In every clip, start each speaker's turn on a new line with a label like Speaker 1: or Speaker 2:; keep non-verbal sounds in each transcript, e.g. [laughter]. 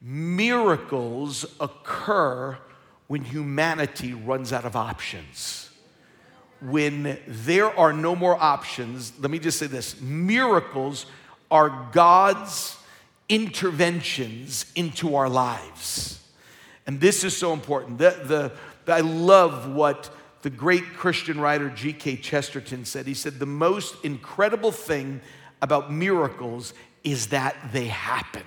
Speaker 1: miracles occur when humanity runs out of options. When there are no more options, let me just say this miracles are God's interventions into our lives. And this is so important. The, the, I love what the great Christian writer G.K. Chesterton said. He said, The most incredible thing about miracles is that they happen.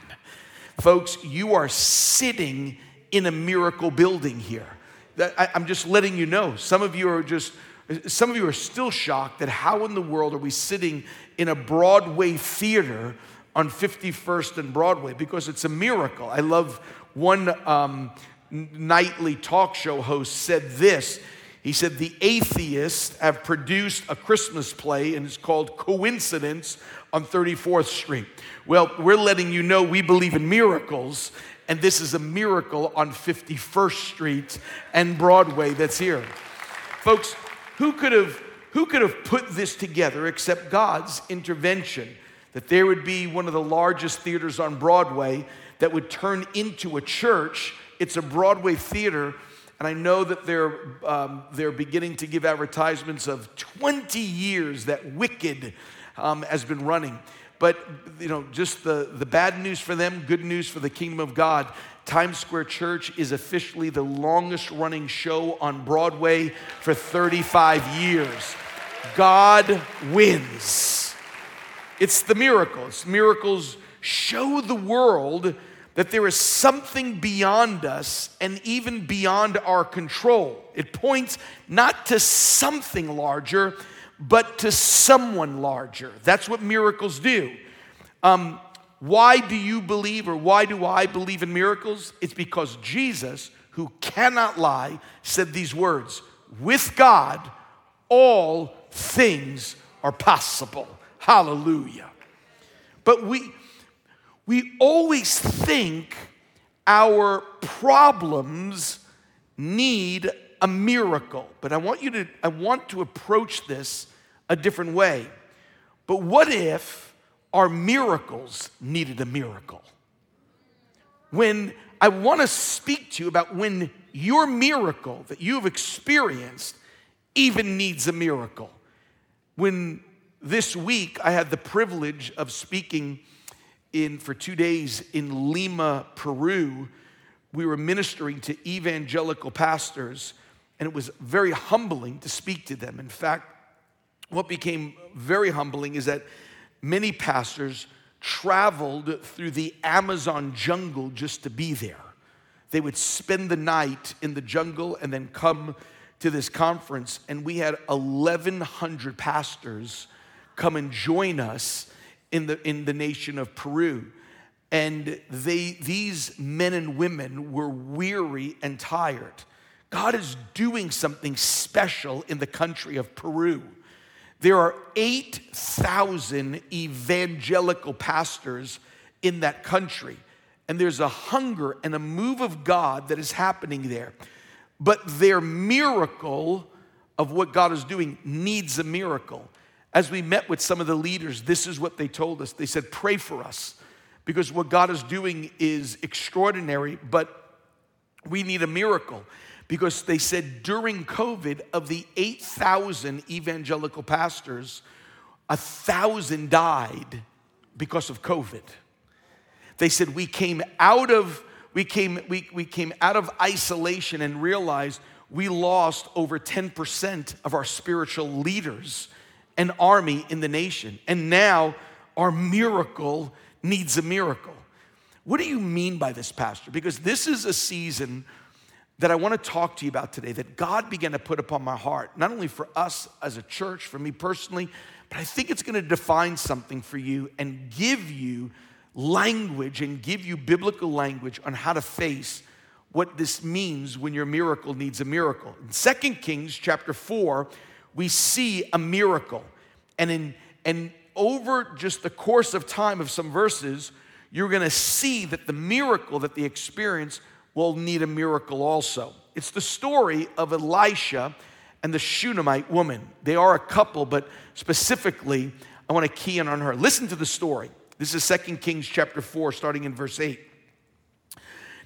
Speaker 1: Folks, you are sitting in a miracle building here. I, I'm just letting you know. Some of you are just, some of you are still shocked that how in the world are we sitting in a Broadway theater on 51st and Broadway? Because it's a miracle. I love one um, nightly talk show host said this. He said, The atheists have produced a Christmas play and it's called Coincidence on 34th Street. Well, we're letting you know we believe in miracles, and this is a miracle on 51st Street and Broadway that's here. Folks, who could have who could have put this together except God's intervention? That there would be one of the largest theaters on Broadway that would turn into a church. It's a Broadway theater, and I know that they're, um, they're beginning to give advertisements of 20 years that Wicked um, has been running. But, you know, just the, the bad news for them, good news for the kingdom of God. Times Square Church is officially the longest running show on Broadway for 35 years. God wins. It's the miracles. Miracles show the world that there is something beyond us and even beyond our control. It points not to something larger, but to someone larger. That's what miracles do. Um, why do you believe, or why do I believe in miracles? It's because Jesus, who cannot lie, said these words With God, all things are possible. Hallelujah. But we, we always think our problems need a miracle. But I want you to, I want to approach this a different way. But what if our miracles needed a miracle? When I want to speak to you about when your miracle that you've experienced even needs a miracle. When this week I had the privilege of speaking in for 2 days in Lima, Peru, we were ministering to evangelical pastors and it was very humbling to speak to them. In fact, what became very humbling is that many pastors traveled through the Amazon jungle just to be there. They would spend the night in the jungle and then come to this conference, and we had 1,100 pastors come and join us in the, in the nation of Peru. And they, these men and women were weary and tired. God is doing something special in the country of Peru. There are 8,000 evangelical pastors in that country, and there's a hunger and a move of God that is happening there. But their miracle of what God is doing needs a miracle. As we met with some of the leaders, this is what they told us. They said, Pray for us, because what God is doing is extraordinary, but we need a miracle because they said during COVID, of the 8,000 evangelical pastors, a thousand died because of COVID. They said we came out of we came we, we came out of isolation and realized we lost over 10% of our spiritual leaders and army in the nation. And now our miracle needs a miracle. What do you mean by this, Pastor? Because this is a season that I want to talk to you about today that God began to put upon my heart, not only for us as a church, for me personally, but I think it's going to define something for you and give you language and give you biblical language on how to face what this means when your miracle needs a miracle. In 2 Kings chapter 4, we see a miracle. And in and over just the course of time of some verses, you're going to see that the miracle that they experience will need a miracle also. It's the story of Elisha and the Shunammite woman. They are a couple, but specifically, I want to key in on her. Listen to the story. This is 2 Kings chapter 4, starting in verse 8.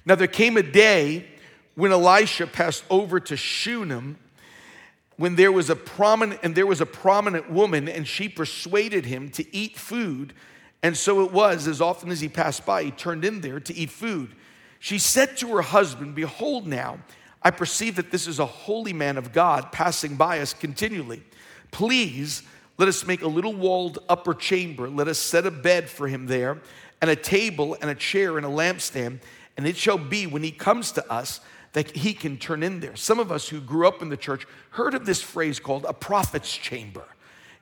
Speaker 1: Now there came a day when Elisha passed over to Shunem when there was a prominent and there was a prominent woman and she persuaded him to eat food. And so it was as often as he passed by he turned in there to eat food. She said to her husband behold now i perceive that this is a holy man of god passing by us continually. Please let us make a little walled upper chamber. Let us set a bed for him there and a table and a chair and a lampstand. And it shall be when he comes to us that he can turn in there. Some of us who grew up in the church heard of this phrase called a prophet's chamber.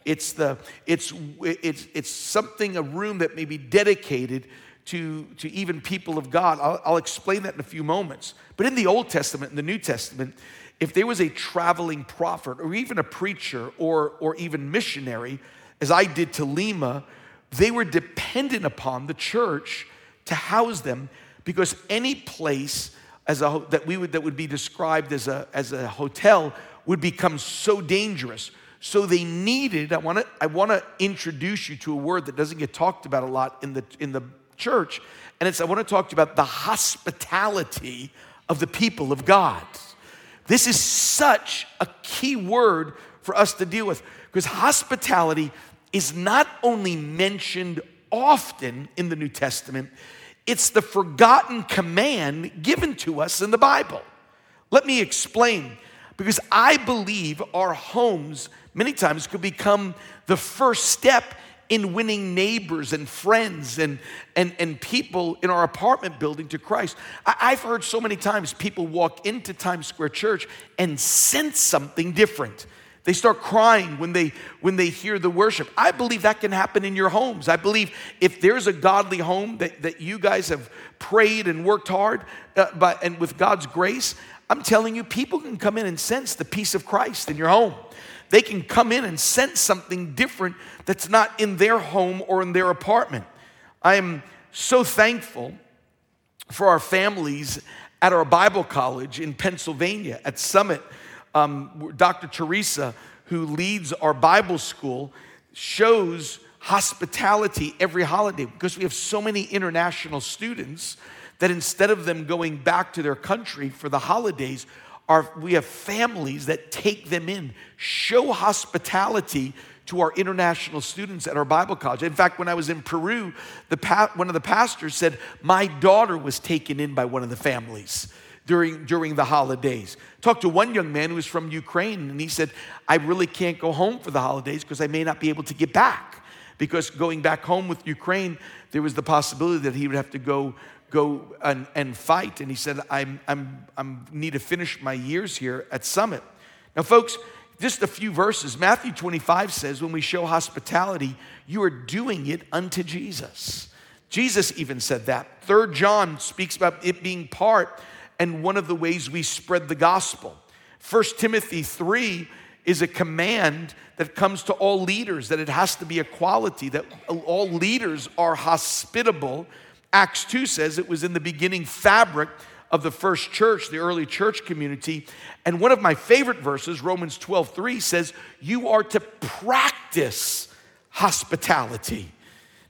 Speaker 1: It's, the, it's, it's, it's something, a room that may be dedicated to, to even people of God. I'll, I'll explain that in a few moments. But in the Old Testament and the New Testament, if there was a traveling prophet or even a preacher or, or even missionary, as I did to Lima, they were dependent upon the church to house them because any place as a, that we would that would be described as a, as a hotel would become so dangerous. So they needed, I want to I want to introduce you to a word that doesn't get talked about a lot in the in the church, and it's I want to talk to you about the hospitality of the people of God. This is such a key word for us to deal with because hospitality is not only mentioned often in the New Testament, it's the forgotten command given to us in the Bible. Let me explain, because I believe our homes many times could become the first step in winning neighbors and friends and, and, and people in our apartment building to Christ. I, have heard so many times people walk into Times Square Church and sense something different. They start crying when they when they hear the worship. I believe that can happen in your homes. I believe if there's a godly home that, that you guys have prayed and worked hard, uh, but and with God's grace, I'm telling you, people can come in and sense the peace of Christ in your home. They can come in and sense something different that's not in their home or in their apartment. I am so thankful for our families at our Bible college in Pennsylvania at Summit um, Dr. Teresa, who leads our Bible school, shows hospitality every holiday because we have so many international students that instead of them going back to their country for the holidays, our, we have families that take them in, show hospitality to our international students at our Bible college. In fact, when I was in Peru, the pa- one of the pastors said, My daughter was taken in by one of the families during, during the holidays. Talked to one young man who was from Ukraine, and he said, I really can't go home for the holidays because I may not be able to get back. Because going back home with Ukraine, there was the possibility that he would have to go go and, and fight. And he said, I'm, I'm, I'm need to finish my years here at Summit. Now, folks, just a few verses. Matthew 25 says, when we show hospitality, you are doing it unto Jesus. Jesus even said that. Third John speaks about it being part and one of the ways we spread the gospel. 1 Timothy 3 is a command that comes to all leaders that it has to be a quality, that all leaders are hospitable. Acts 2 says it was in the beginning fabric of the first church, the early church community. And one of my favorite verses, Romans 12 3, says, You are to practice hospitality.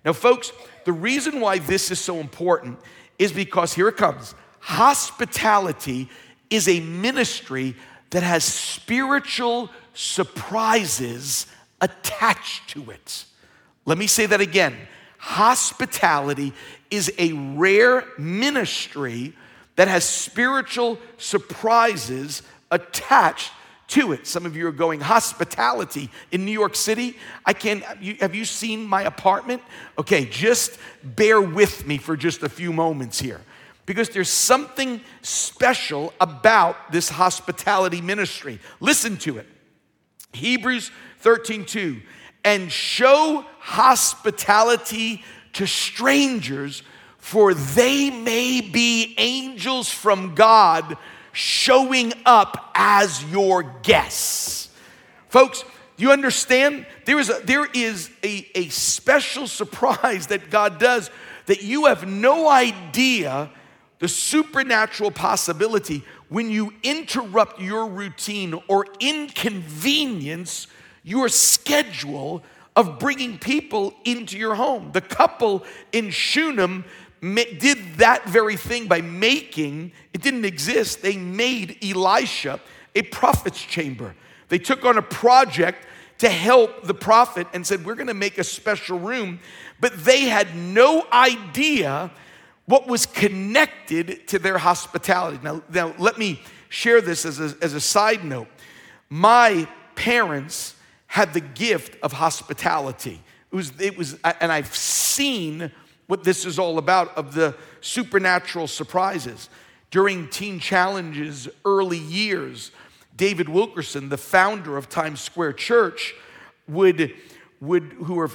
Speaker 1: Now, folks, the reason why this is so important is because here it comes Hospitality is a ministry that has spiritual surprises attached to it. Let me say that again. Hospitality is a rare ministry that has spiritual surprises attached to it. Some of you are going hospitality in New York City. I can you, have you seen my apartment? Okay, just bear with me for just a few moments here because there's something special about this hospitality ministry. Listen to it. Hebrews 13 2. And show hospitality to strangers, for they may be angels from God showing up as your guests. Folks, do you understand? There is, a, there is a, a special [laughs] surprise that God does that you have no idea the supernatural possibility when you interrupt your routine or inconvenience your schedule of bringing people into your home. The couple in Shunem did that very thing by making, it didn't exist, they made Elisha a prophet's chamber. They took on a project to help the prophet and said, We're gonna make a special room. But they had no idea what was connected to their hospitality. Now, now let me share this as a, as a side note. My parents had the gift of hospitality. It was, it was, and I've seen what this is all about of the supernatural surprises. During Teen Challenge's early years, David Wilkerson, the founder of Times Square Church, would, would who were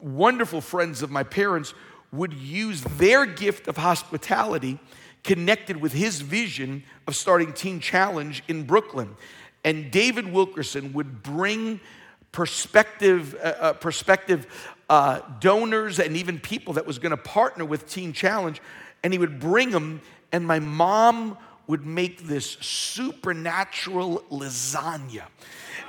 Speaker 1: wonderful friends of my parents, would use their gift of hospitality connected with his vision of starting Teen Challenge in Brooklyn. And David Wilkerson would bring perspective, uh, uh, perspective uh, donors and even people that was going to partner with Teen Challenge, and he would bring them. And my mom would make this supernatural lasagna.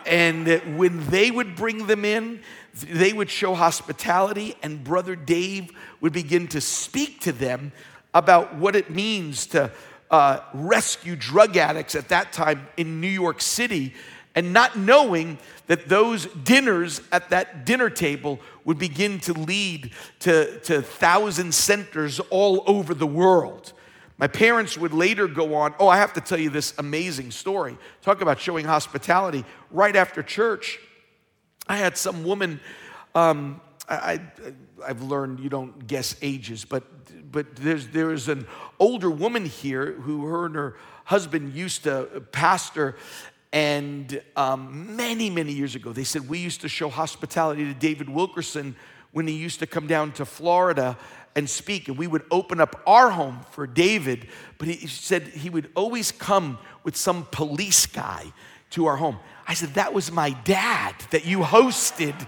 Speaker 1: And when they would bring them in, they would show hospitality, and Brother Dave would begin to speak to them about what it means to uh, rescue drug addicts at that time in New York City, and not knowing that those dinners at that dinner table would begin to lead to, to thousand centers all over the world. My parents would later go on. Oh, I have to tell you this amazing story. Talk about showing hospitality. Right after church, I had some woman. Um, I, I, have learned you don't guess ages, but but there's there's an older woman here who her and her husband used to pastor, and um, many, many years ago, they said we used to show hospitality to David Wilkerson when he used to come down to Florida and speak. And we would open up our home for David, but he said he would always come with some police guy to our home. I said, That was my dad that you hosted.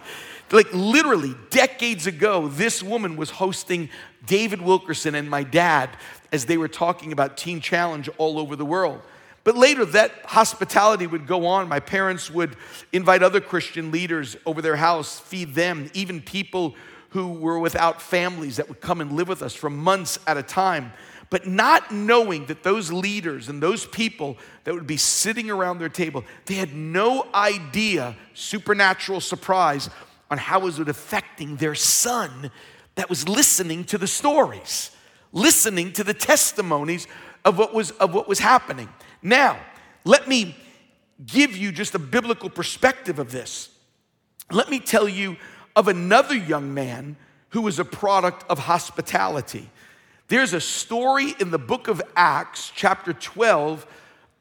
Speaker 1: Like literally decades ago, this woman was hosting David Wilkerson and my dad as they were talking about Teen Challenge all over the world. But later, that hospitality would go on. My parents would invite other Christian leaders over their house, feed them, even people who were without families that would come and live with us for months at a time. But not knowing that those leaders and those people that would be sitting around their table, they had no idea, supernatural surprise, on how was it affecting their son that was listening to the stories, listening to the testimonies of what was, of what was happening. Now, let me give you just a biblical perspective of this. Let me tell you of another young man who was a product of hospitality. There's a story in the book of Acts, chapter 12,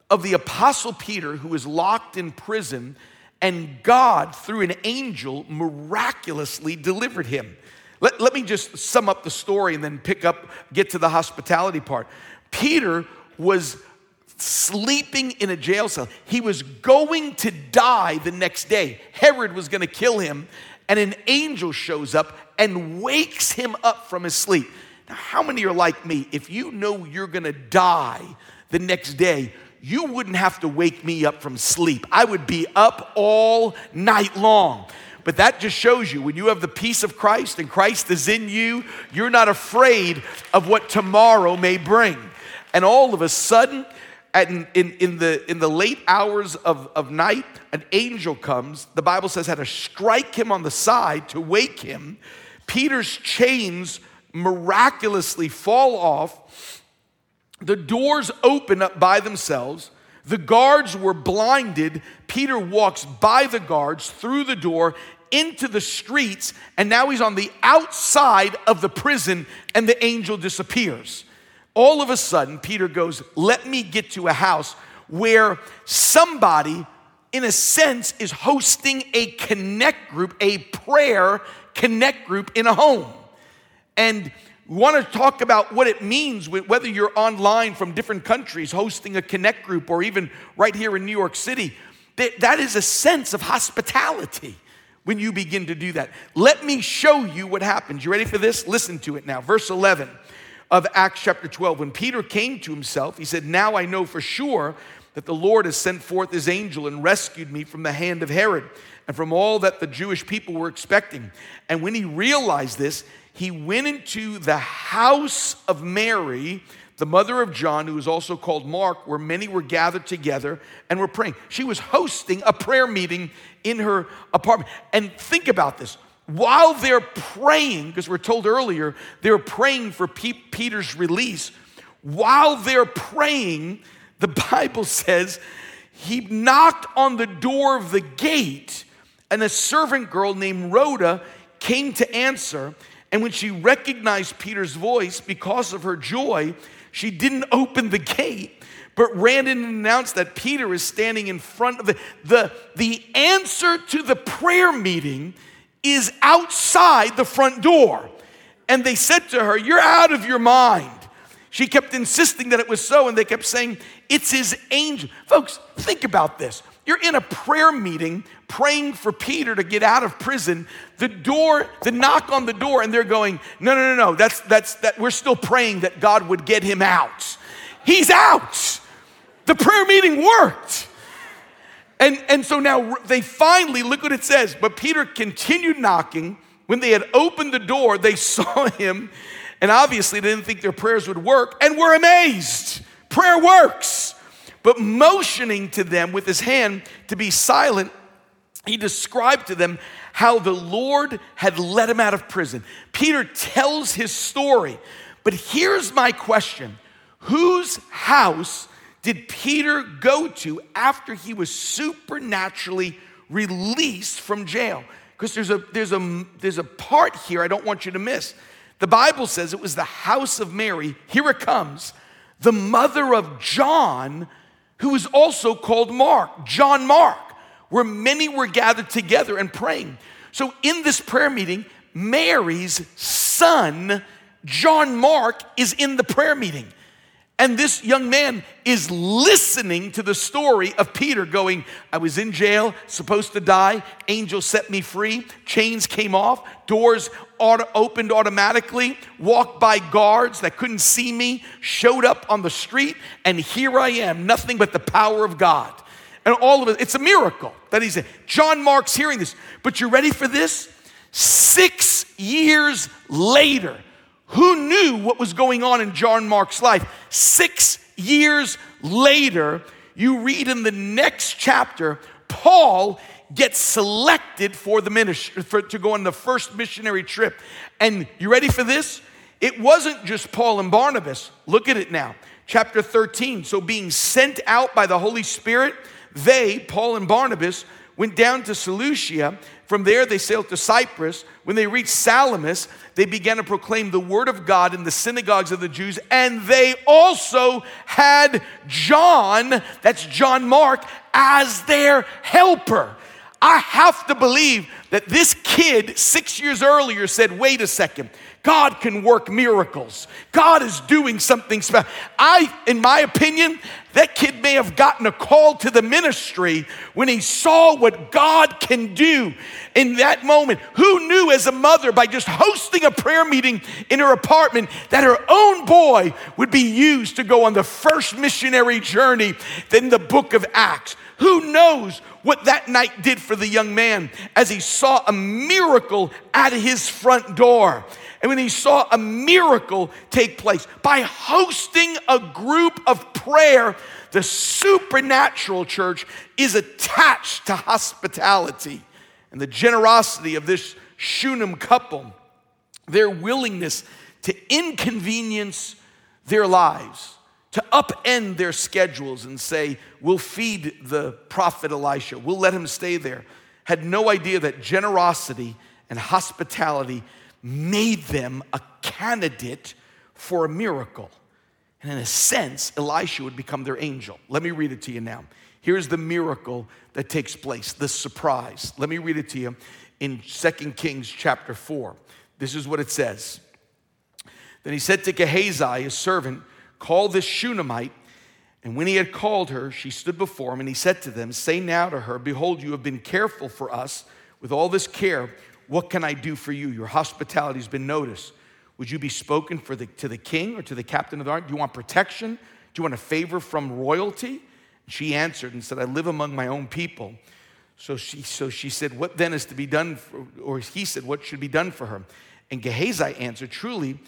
Speaker 1: of the apostle Peter who was locked in prison, and God, through an angel, miraculously delivered him. Let, let me just sum up the story and then pick up, get to the hospitality part. Peter was sleeping in a jail cell. He was going to die the next day. Herod was going to kill him, and an angel shows up and wakes him up from his sleep. Now, how many are like me? If you know you're to die the next day, you wouldn't have to wake me up from sleep. I would be up all night long. But that just shows you when you have the peace of Christ and Christ is in you, you're not afraid of what tomorrow may bring. And all of a sudden, in, in, in, the, in the late hours of, of night, an angel comes. The Bible says had to strike him on the side to wake him. Peter's chains miraculously fall off. The doors open up by themselves. The guards were blinded. Peter walks by the guards through the door into the streets, and now he's on the outside of the prison, and the angel disappears. All of a sudden, Peter goes, Let me get to a house where somebody, in a sense, is hosting a connect group, a prayer connect group in a home. And we want to talk about what it means whether you're online from different countries hosting a connect group or even right here in New York City. That is a sense of hospitality when you begin to do that. Let me show you what happens. You ready for this? Listen to it now. Verse 11 of Acts chapter 12. When Peter came to himself, he said, Now I know for sure that the Lord has sent forth his angel and rescued me from the hand of Herod and from all that the Jewish people were expecting. And when he realized this, he went into the house of Mary, the mother of John, who was also called Mark, where many were gathered together and were praying. She was hosting a prayer meeting in her apartment. And think about this. While they're praying, because we're told earlier, they're praying for P- Peter's release. While they're praying, the [laughs] Bible says he knocked on the door of the gate, and a servant girl named Rhoda came to answer. And when she recognized Peter's voice because of her joy, she didn't open the gate, but ran in and announced that Peter is standing in front of the, the, the answer to the prayer meeting is outside the front door. And they said to her, You're out of your mind. She kept insisting that it was so, and they kept saying, It's his angel. Folks, think about this. You're in a prayer meeting praying for Peter to get out of prison. The door, the knock on the door, and they're going, No, no, no, no. That's that's that we're still praying that God would get him out. He's out. The prayer meeting worked. And, and so now they finally, look what it says. But Peter continued knocking. When they had opened the door, they [laughs] saw him, and obviously they didn't think their prayers would work, and were amazed. Prayer works. But motioning to them with his hand to be silent, he described to them how the Lord had let him out of prison. Peter tells his story. But here's my question Whose house did Peter go to after he was supernaturally released from jail? Because there's a, there's, a, there's a part here I don't want you to miss. The Bible says it was the house of Mary, here it comes, the mother of John, who was also called Mark, John Mark, where many were gathered together and praying. So in this prayer meeting, Mary's son, John Mark, is in the prayer meeting. And this young man is listening to the story of Peter going, I was in jail, supposed to die. Angel set me free. Chains came off. Doors auto- opened automatically. Walked by guards that couldn't see me. Showed up on the street. And here I am, nothing but the power of God. And all of it, it's a miracle that he's in. John Mark's hearing this. But you ready for this? Six years later, who knew what was going on in John Mark's life? Six years later, you read in the next chapter, Paul gets selected for the ministry for, to go on the first missionary trip. And you ready for this? It wasn't just Paul and Barnabas. Look at it now. Chapter 13. So being sent out by the Holy Spirit, they, Paul and Barnabas, went down to Seleucia. From there, they sailed to Cyprus. When they reached Salamis, they began to proclaim the word of God in the synagogues of the Jews, and they also had John, that's John Mark, as their helper. I have to believe that this kid six years earlier said, wait a second, God can work miracles. God is doing something special. I, in my opinion, that kid may have gotten a call to the ministry when he saw what God can do in that moment. Who knew as a mother by just hosting a prayer meeting in her apartment that her own boy would be used to go on the first missionary journey in the book of Acts? Who knows what that night did for the young man as he saw a miracle at his front door? And when he saw a miracle take place by hosting a group of prayer, the supernatural church is attached to hospitality and the generosity of this Shunem couple, their willingness to inconvenience their lives, to upend their schedules and say, We'll feed the prophet Elisha, we'll let him stay there, had no idea that generosity and hospitality made them a candidate for a miracle. And in a sense, Elisha would become their angel. Let me read it to you now. Here's the miracle that takes place, the surprise. Let me read it to you in 2 Kings chapter 4. This is what it says. Then he said to Gehazi, his servant, Call this Shunammite. And when he had called her, she stood before him, and he said to them, Say now to her, Behold, you have been careful for us with all this care. What can I do for you? Your hospitality has been noticed. Would you be spoken for the, to the king or to the captain of the army? Do you want protection? Do you want a favor from royalty? She answered and said, I live among my own people. So she, so she said, What then is to be done? For, or he said, What should be done for her? And Gehazi answered, Truly,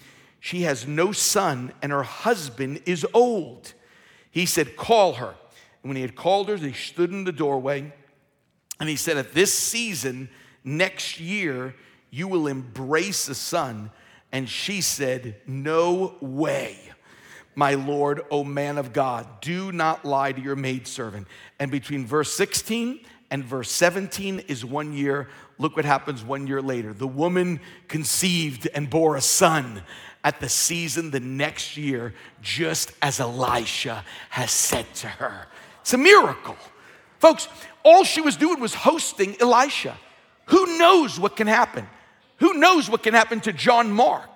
Speaker 1: she has no son, and her husband is old. He said, Call her. And when he had called her, they stood in the doorway. And he said, At this season, next year, you will embrace a son. And she said, No way, my Lord, O man of God. Do not lie to your maidservant. And between verse 16 and verse 17 is one year. Look what happens one year later. The woman conceived and bore a son at the season the next year, just as Elisha has said to her. It's a miracle. Folks, all she was doing was hosting Elisha. Who knows what can happen? Who knows what can happen to John Mark?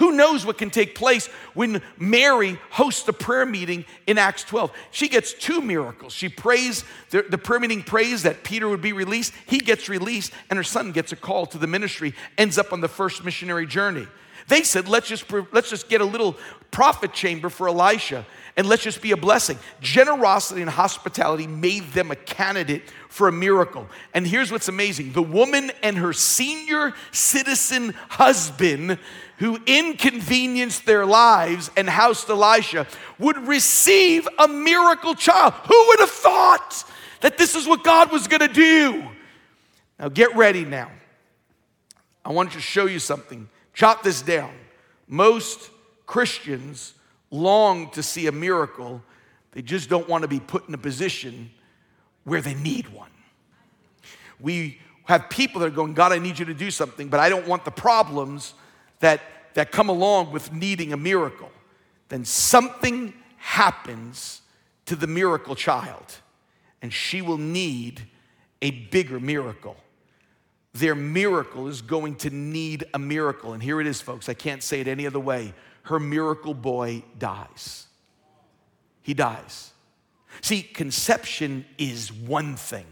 Speaker 1: Who knows what can take place when Mary hosts a prayer meeting in Acts 12? She gets two miracles. She prays, the, the, prayer meeting prays that Peter would be released. He gets released, and her son gets a call to the ministry, ends up on the first missionary journey. They said, let's just, let's just get a little prophet chamber for Elisha and let's just be a blessing. Generosity and hospitality made them a candidate for a miracle. And here's what's amazing the woman and her senior citizen husband, who inconvenienced their lives and housed Elisha, would receive a miracle child. Who would have thought that this is what God was gonna do? Now get ready now. I want to show you something. Chop this down. Most Christians long to see a miracle, they just don't want to be put in a position where they need one. We have people that are going, God, I need you to do something, but I don't want the problems that, that come along with needing a miracle. Then something happens to the miracle child, and she will need a bigger miracle. Their miracle is going to need a miracle. And here it is, folks. I can't say it any other way her miracle boy dies. He dies. See, conception is one thing,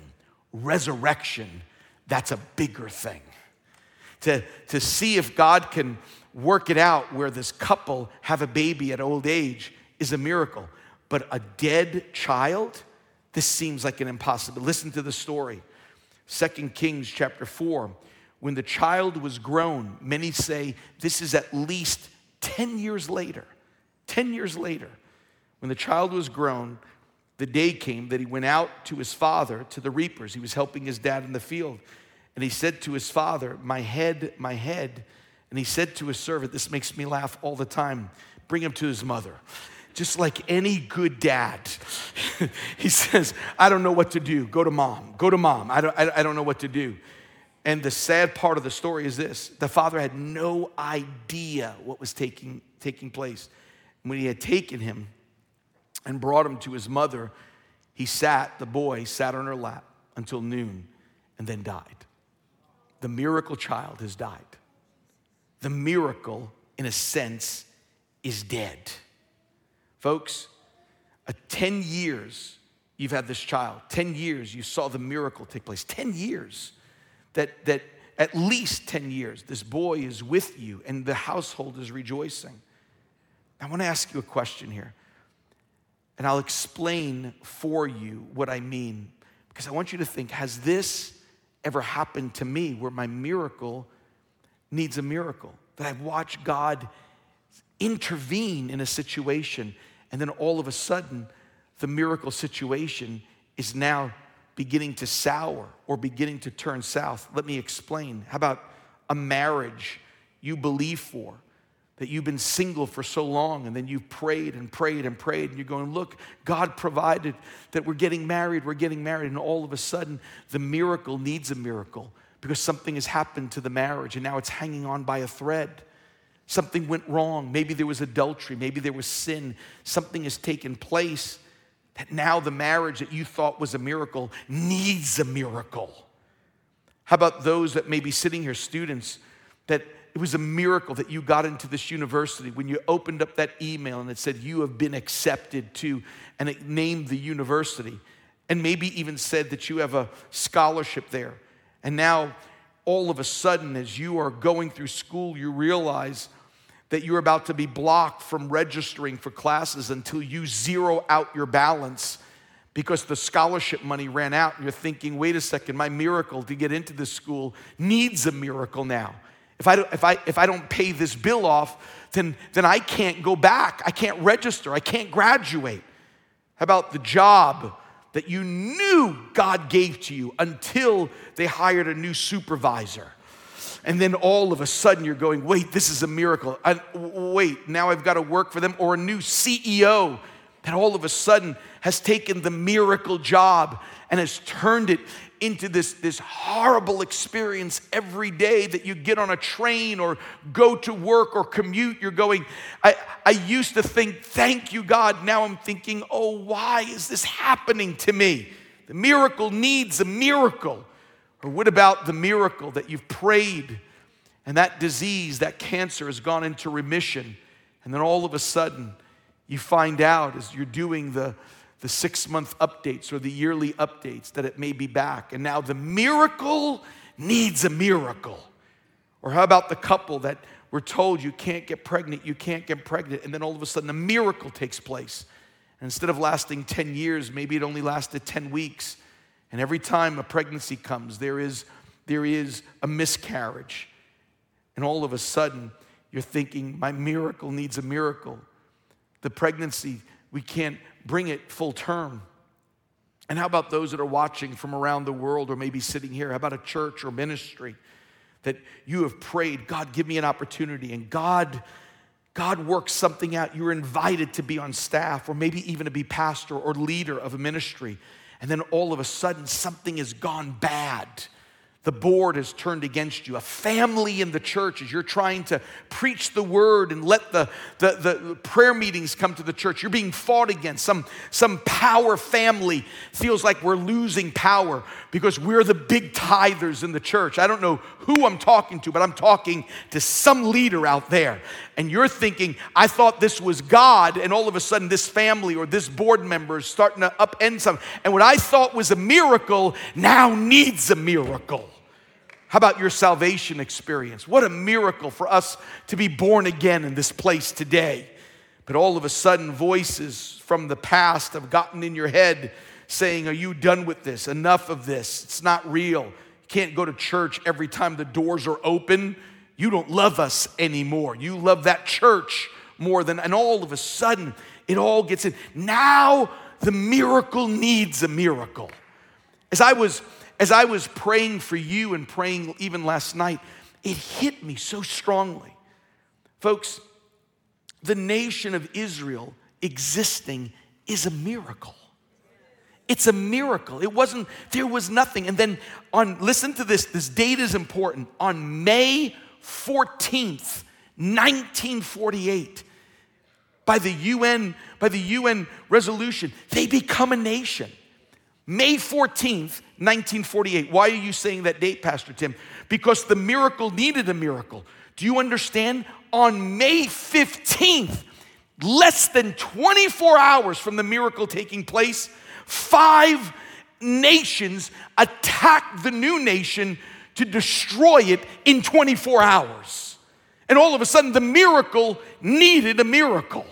Speaker 1: resurrection, that's a bigger thing. To, to see if God can work it out where this couple have a baby at old age is a miracle. But a dead child, this seems like an impossible. Listen to the story. Second Kings chapter 4. When the child was grown, many say this is at least 10 years later, 10 years later, when the child was grown, the day came that he went out to his father, to the reapers. He was helping his dad in the field. And he said to his father, My head, my head. And he said to his servant, This makes me laugh all the time, bring him to his mother. Just like any good dad, [laughs] he says, I don't know what to do. Go to mom. Go to mom. I don't, I, I don't know what to do. And the sad part of the story is this the father had no idea what was taking, taking place. When he had taken him and brought him to his mother, he sat, the boy sat on her lap until noon and then died. The miracle child has died. The miracle, in a sense, is dead. Folks, a 10 years you've had this child, 10 years you saw the miracle take place, 10 years that, that at least 10 years this boy is with you and the household is rejoicing. I want to ask you a question here, and I'll explain for you what I mean because I want you to think has this ever happened to me where my miracle needs a miracle? That I've watched God intervene in a situation, and then all of a sudden, the miracle situation is now beginning to sour or beginning to turn south. Let me explain. How about a marriage you believe for? That you've been single for so long and then you've prayed and prayed and prayed and you're going, Look, God provided that we're getting married, we're getting married. And all of a sudden, the miracle needs a miracle because something has happened to the marriage and now it's hanging on by a thread. Something went wrong. Maybe there was adultery, maybe there was sin. Something has taken place that now the marriage that you thought was a miracle needs a miracle. How about those that may be sitting here, students, that it was a miracle that you got into this university when you opened up that email and it said you have been accepted to, and it named the university, and maybe even said that you have a scholarship there. And now, all of a sudden, as you are going through school, you realize that you're about to be blocked from registering for classes until you zero out your balance because the scholarship money ran out and you're thinking, wait a second, my miracle to get into this school needs a miracle now. If I, don't, if, I, if I don't pay this bill off, then, then I can't go back. I can't register. I can't graduate. How about the job that you knew God gave to you until they hired a new supervisor? And then all of a sudden you're going, wait, this is a miracle. I, wait, now I've got to work for them. Or a new CEO that all of a sudden has taken the miracle job and has turned it into this, this horrible experience every day that you get on a train or go to work or commute. You're going, I, I used to think, thank you, God. Now I'm thinking, oh, why is this happening to me? The miracle needs a miracle. Or what about the miracle that you've prayed and that disease, that cancer has gone into remission? And then all of a sudden, you find out as you're doing the, the six month updates or the yearly updates that it may be back. And now the miracle needs a miracle. Or how about the couple that were told you can't get pregnant, you can't get pregnant, and then all of a sudden a miracle takes place. And instead of lasting 10 years, maybe it only lasted 10 weeks. And every time a pregnancy comes, there is, there is a miscarriage. And all of a sudden, you're thinking, my miracle needs a miracle. The pregnancy, we can't bring it full term. And how about those that are watching from around the world or maybe sitting here? How about a church or ministry that you have prayed, God, give me an opportunity, and God God works something out. You're invited to be on staff or maybe even to be pastor or leader of a ministry. And then all of a sudden, something has gone bad the board has turned against you. A family in the church, as you're trying to preach the word and let the, the, the, prayer meetings come to the church, you're being fought against. Some, some power family feels like we're losing power because we're the big tithers in the church. I don't know who I'm talking to, but I'm talking to some leader out there. And you're thinking, I thought this was God, and all of a sudden this family or this board member is starting to upend something. And what I thought was a miracle now needs a miracle. How about your salvation experience? What a miracle for us to be born again in this place today. But all of a sudden, voices from the past have gotten in your head saying, Are you done with this? Enough of this. It's not real. You can't go to church every time the doors are open. You don't love us anymore. You love that church more than, and all of a sudden, it all gets in. Now, the miracle needs a miracle. As I was as I was praying for you and praying even last night, it hit me so strongly. Folks, the nation of Israel existing is a miracle. It's a miracle. It wasn't, there was nothing. And then on, listen to this, this date is important. On May 14th, 1948, by the UN, by the UN resolution, they become a nation. May 14th, 1948. Why are you saying that date, Pastor Tim? Because the miracle needed a miracle. Do you understand? On May 15th, less than 24 hours from the miracle taking place, five nations attacked the new nation to destroy it in 24 hours. And all of a sudden, the miracle needed a miracle.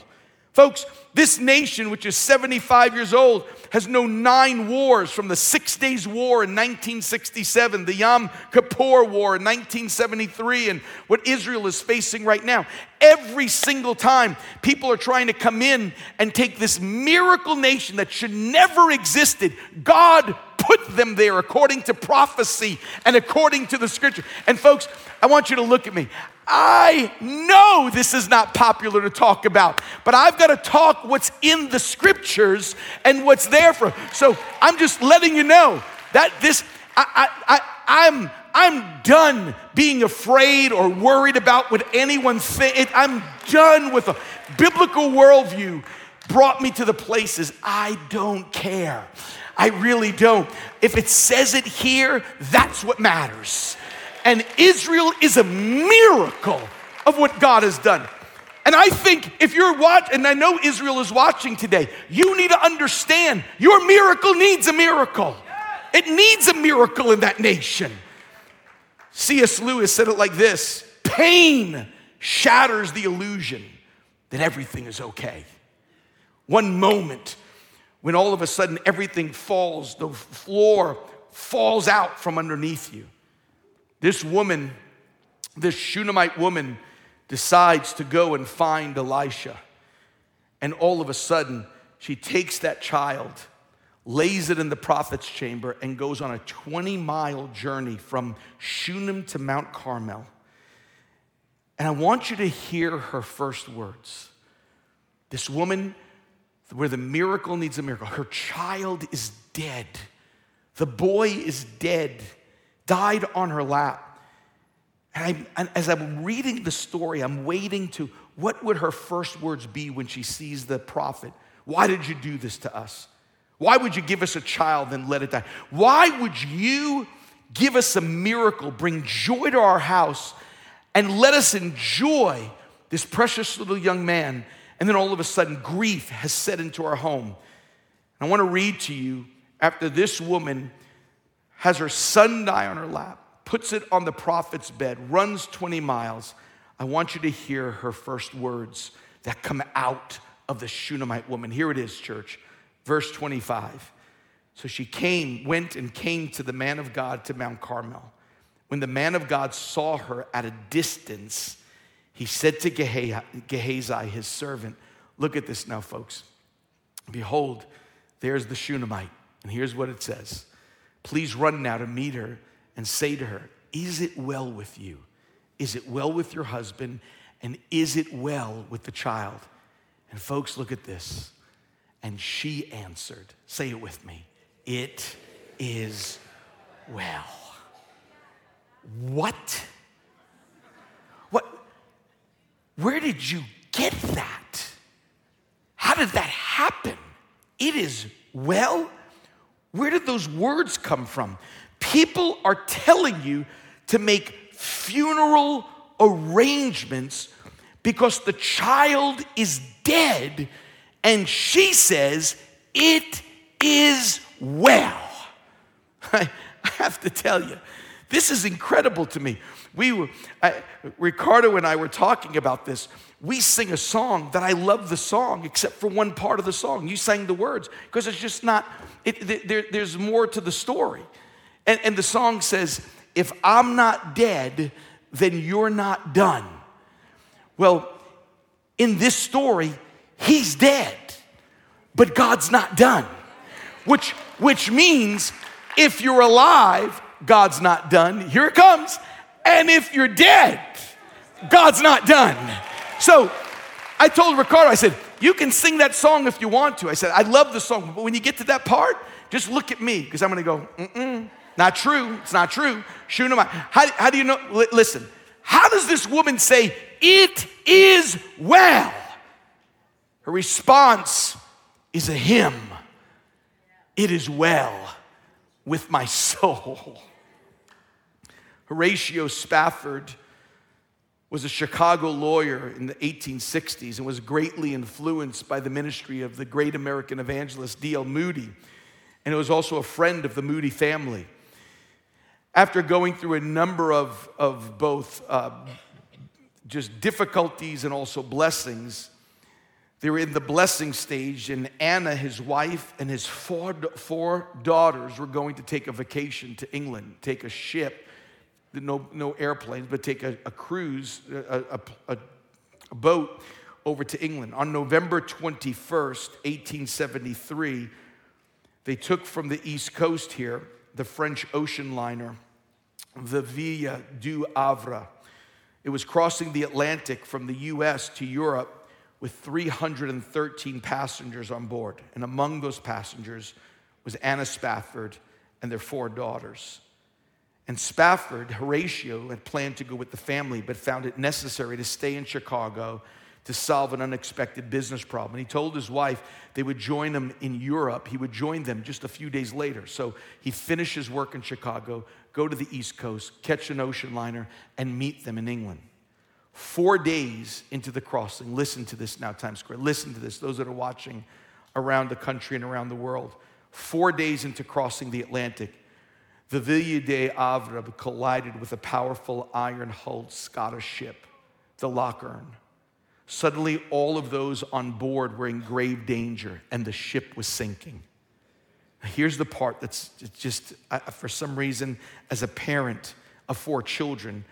Speaker 1: Folks, this nation, which is 75 years old, has known nine wars from the Six Days War in 1967, the Yom Kippur War in 1973, and what Israel is facing right now. Every single time, people are trying to come in and take this miracle nation that should never existed. God put them there according to prophecy and according to the scripture. And folks, I want you to look at me. I know this is not popular to talk about, but I've got to talk what's in the scriptures and what's there for. So I'm just letting you know that this, I, I, I, I'm, I'm done being afraid or worried about what anyone thinks. I'm done with a biblical worldview brought me to the places I don't care. I really don't. If it says it here, that's what matters. And Israel is a miracle of what God has done. And I think if you're watching, and I know Israel is watching today, you need to understand your miracle needs a miracle. It needs a miracle in that nation. C.S. Lewis said it like this pain shatters the illusion that everything is okay. One moment when all of a sudden everything falls, the floor falls out from underneath you. This woman this Shunammite woman decides to go and find Elisha. And all of a sudden, she takes that child, lays it in the prophet's chamber, and goes on a 20 mile journey from Shunem to Mount Carmel. And I want you to hear her first words. This woman, where the miracle needs a miracle, her child is dead. The boy is dead, died on her lap. And, and as I'm reading the story, I'm waiting to what would her first words be when she sees the prophet? Why did you do this to us? Why would you give us a child and let it die? Why would you give us a miracle, bring joy to our house, and let us enjoy this precious little young man? And then all of a sudden, grief has set into our home. I want to read to you after this woman has her son die on her lap puts it on the prophet's bed, runs 20 miles. I want you to hear her first words that come out of the Shunammite woman. Here it is, church. Verse 25. So she came, went and came to the man of God to Mount Carmel. When the man of God saw her at a distance, he said to Gehazi, his servant, Look at this now, folks. Behold, there's the Shunammite. And here's what it says Please run now to meet her and say to her, Is it well with you? Is it well with your husband? And is it well with the child? And folks, look at this. And she answered, Say it with me, It is well. What? Where did you get that? How did that happen? It is well. Where did those words come from? People are telling you to make funeral arrangements because the child is dead, and she says, It is well. [laughs] I, have to tell you, this is incredible to me. We I, Ricardo and I were talking about this. We sing a song that I love the song, except for one part of the song. You sang the words because it's just not, it, there, there's more to the story. And, and the song says, If I'm not dead, then you're not done. Well, in this story, he's dead, but God's not done. Which, which means if you're alive, God's not done. Here it comes. And if you're dead, God's not done. So I told Ricardo, I said, you can sing that song if you want to. I said, I love the song, but when you get to that part, just look at me, because I'm gonna go, mm-mm. Not true. It's not true. Shunammite. How, how do you know? L- listen, how does this woman say, It is well? Her response is a hymn. It is well with my [laughs] soul. Horatio Spafford was a Chicago lawyer in the 1860s and was greatly influenced by the ministry of the great American evangelist D.L. Moody. And it was also a friend of the Moody family after going through a number of, of both uh, just difficulties and also blessings, they were in the blessing stage, and Anna, his wife, and his four, four daughters were going to take a vacation to England, take a ship, no, no airplanes, but take a, a cruise, a, a, a boat over to England. On November 21st, 1873, they took from the East Coast here the French ocean liner the Ville du Havre. It was crossing the Atlantic from the US to Europe with 313 passengers on board. And among those passengers was Anna Spafford and their four daughters. And Spafford, Horatio, had planned to go with the family, but found it necessary to stay in Chicago to solve an unexpected business problem. And he told his wife they would join him in Europe. He would join them just a few days later. So he finished his work in Chicago, go to the East Coast, catch an ocean liner, and meet them in England. Four days into the crossing, listen to this now, Times Square. Listen to this, those that are watching around the country and around the world. Four days into crossing the Atlantic, the Ville de Havre collided with a powerful iron hulled Scottish ship, the Loch Earn. Suddenly, all of those on board were in grave danger, and the ship was sinking. Here's the part that's just, for some reason, as a parent of four children,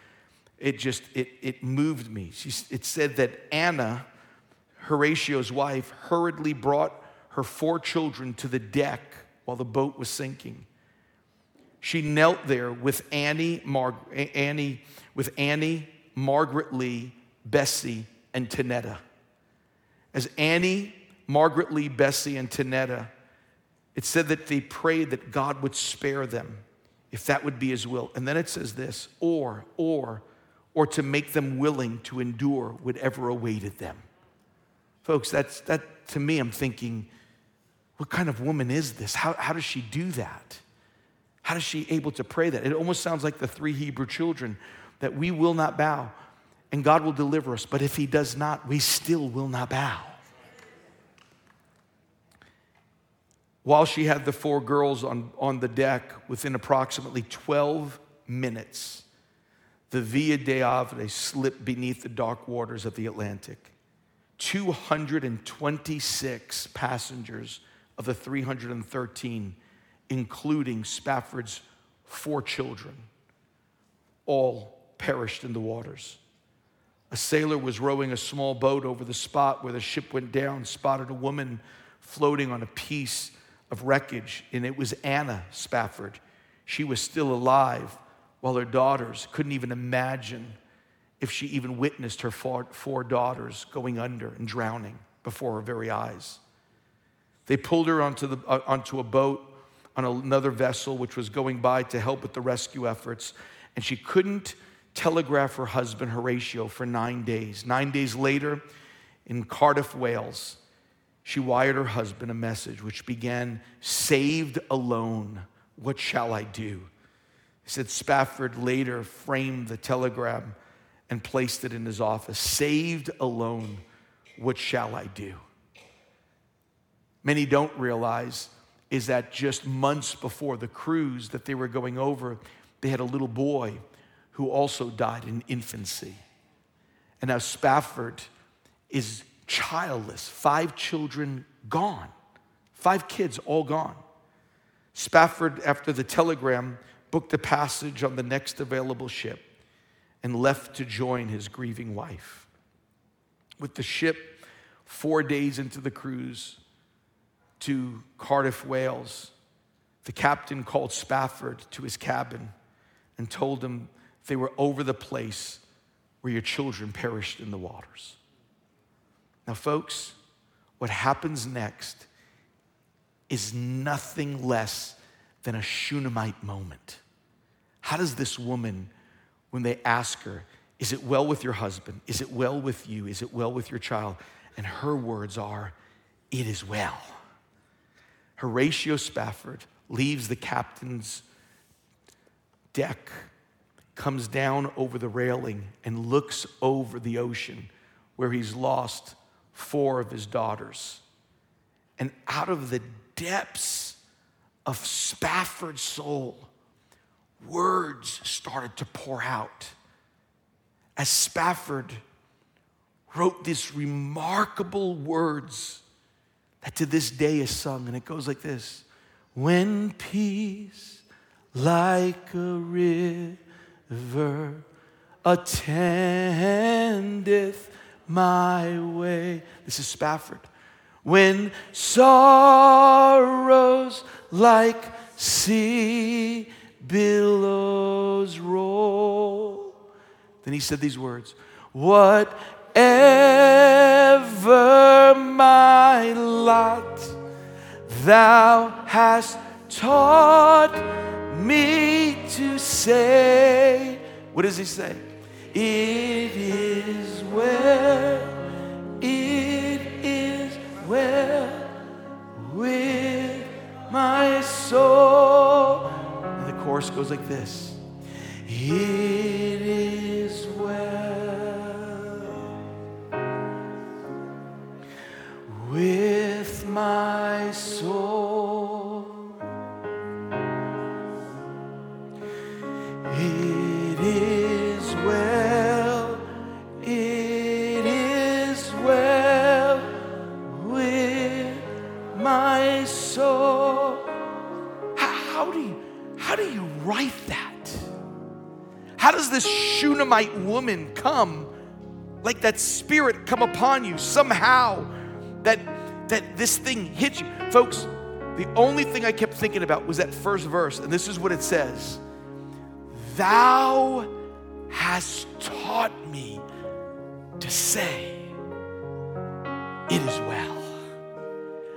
Speaker 1: it just it, it moved me. She, it said that Anna, Horatio's wife, hurriedly brought her four children to the deck while the boat was sinking. She knelt there with Annie, Mar- Annie, with Annie, Margaret Lee, Bessie, and Tanetta. As Annie, Margaret Lee, Bessie, and Tanetta, it said that they prayed that God would spare them if that would be his will. And then it says this, or, or, or to make them willing to endure whatever awaited them. Folks, that's that to me, I'm thinking, what kind of woman is this? How, how does she do that? How is she able to pray that? It almost sounds like the three Hebrew children that we will not bow and God will deliver us. But if He does not, we still will not bow. While she had the four girls on, on the deck, within approximately 12 minutes, the Ville de Havre slipped beneath the dark waters of the Atlantic. 226 passengers of the 313, including Spafford's four children, all perished in the waters. A sailor was rowing a small boat over the spot where the ship went down, spotted a woman floating on a piece of wreckage, and it was Anna Spafford. She was still alive, while her daughters couldn't even imagine if she even witnessed her four, four daughters going under and drowning before her very eyes. They pulled her onto, the, uh, onto a boat on another vessel which was going by to help with the rescue efforts, and she couldn't telegraph her husband Horatio for nine days. Nine days later, in Cardiff, Wales, she wired her husband a message which began, Saved alone, what shall I do? He said Spafford later framed the telegram and placed it in his office. Saved alone, what shall I do? Many don't realize is that just months before the cruise that they were going over, they had a little boy who also died in infancy. And now Spafford is childless, five children gone, five kids all gone. Spafford, after the telegram, booked a passage on the next available ship and left to join his grieving wife. With the ship four days into the cruise to Cardiff, Wales, the captain called Spafford to his cabin and told him they were over the place where your children perished in the waters. Now, folks, what happens next is nothing less than a Shunammite moment. How does this woman, when they ask her, Is it well with your husband? Is it well with you? Is it well with your child? And her words are, It is well. Horatio Spafford leaves the captain's deck, comes down over the railing, and looks over the ocean where he's lost four of his daughters. And out of the depths of Spafford's soul, words started to pour out. As Spafford wrote these remarkable words that to this day is sung, and it goes like this When peace like a river attendeth my way. This is Spafford. When sorrows like sea billows roll. Then he said these words Whatever my lot, thou hast taught me to say. What does he say? It is well, it is well with my soul And the chorus goes like this It is with my soul. It is well, it is well with my soul. How, how do you how do you write that? how does this Shunammite woman come? Like that spirit come upon you somehow that that this thing hits you. Folks, the only thing I kept thinking about was that first verse, and this is what it says Thou hast taught me to say, It is well.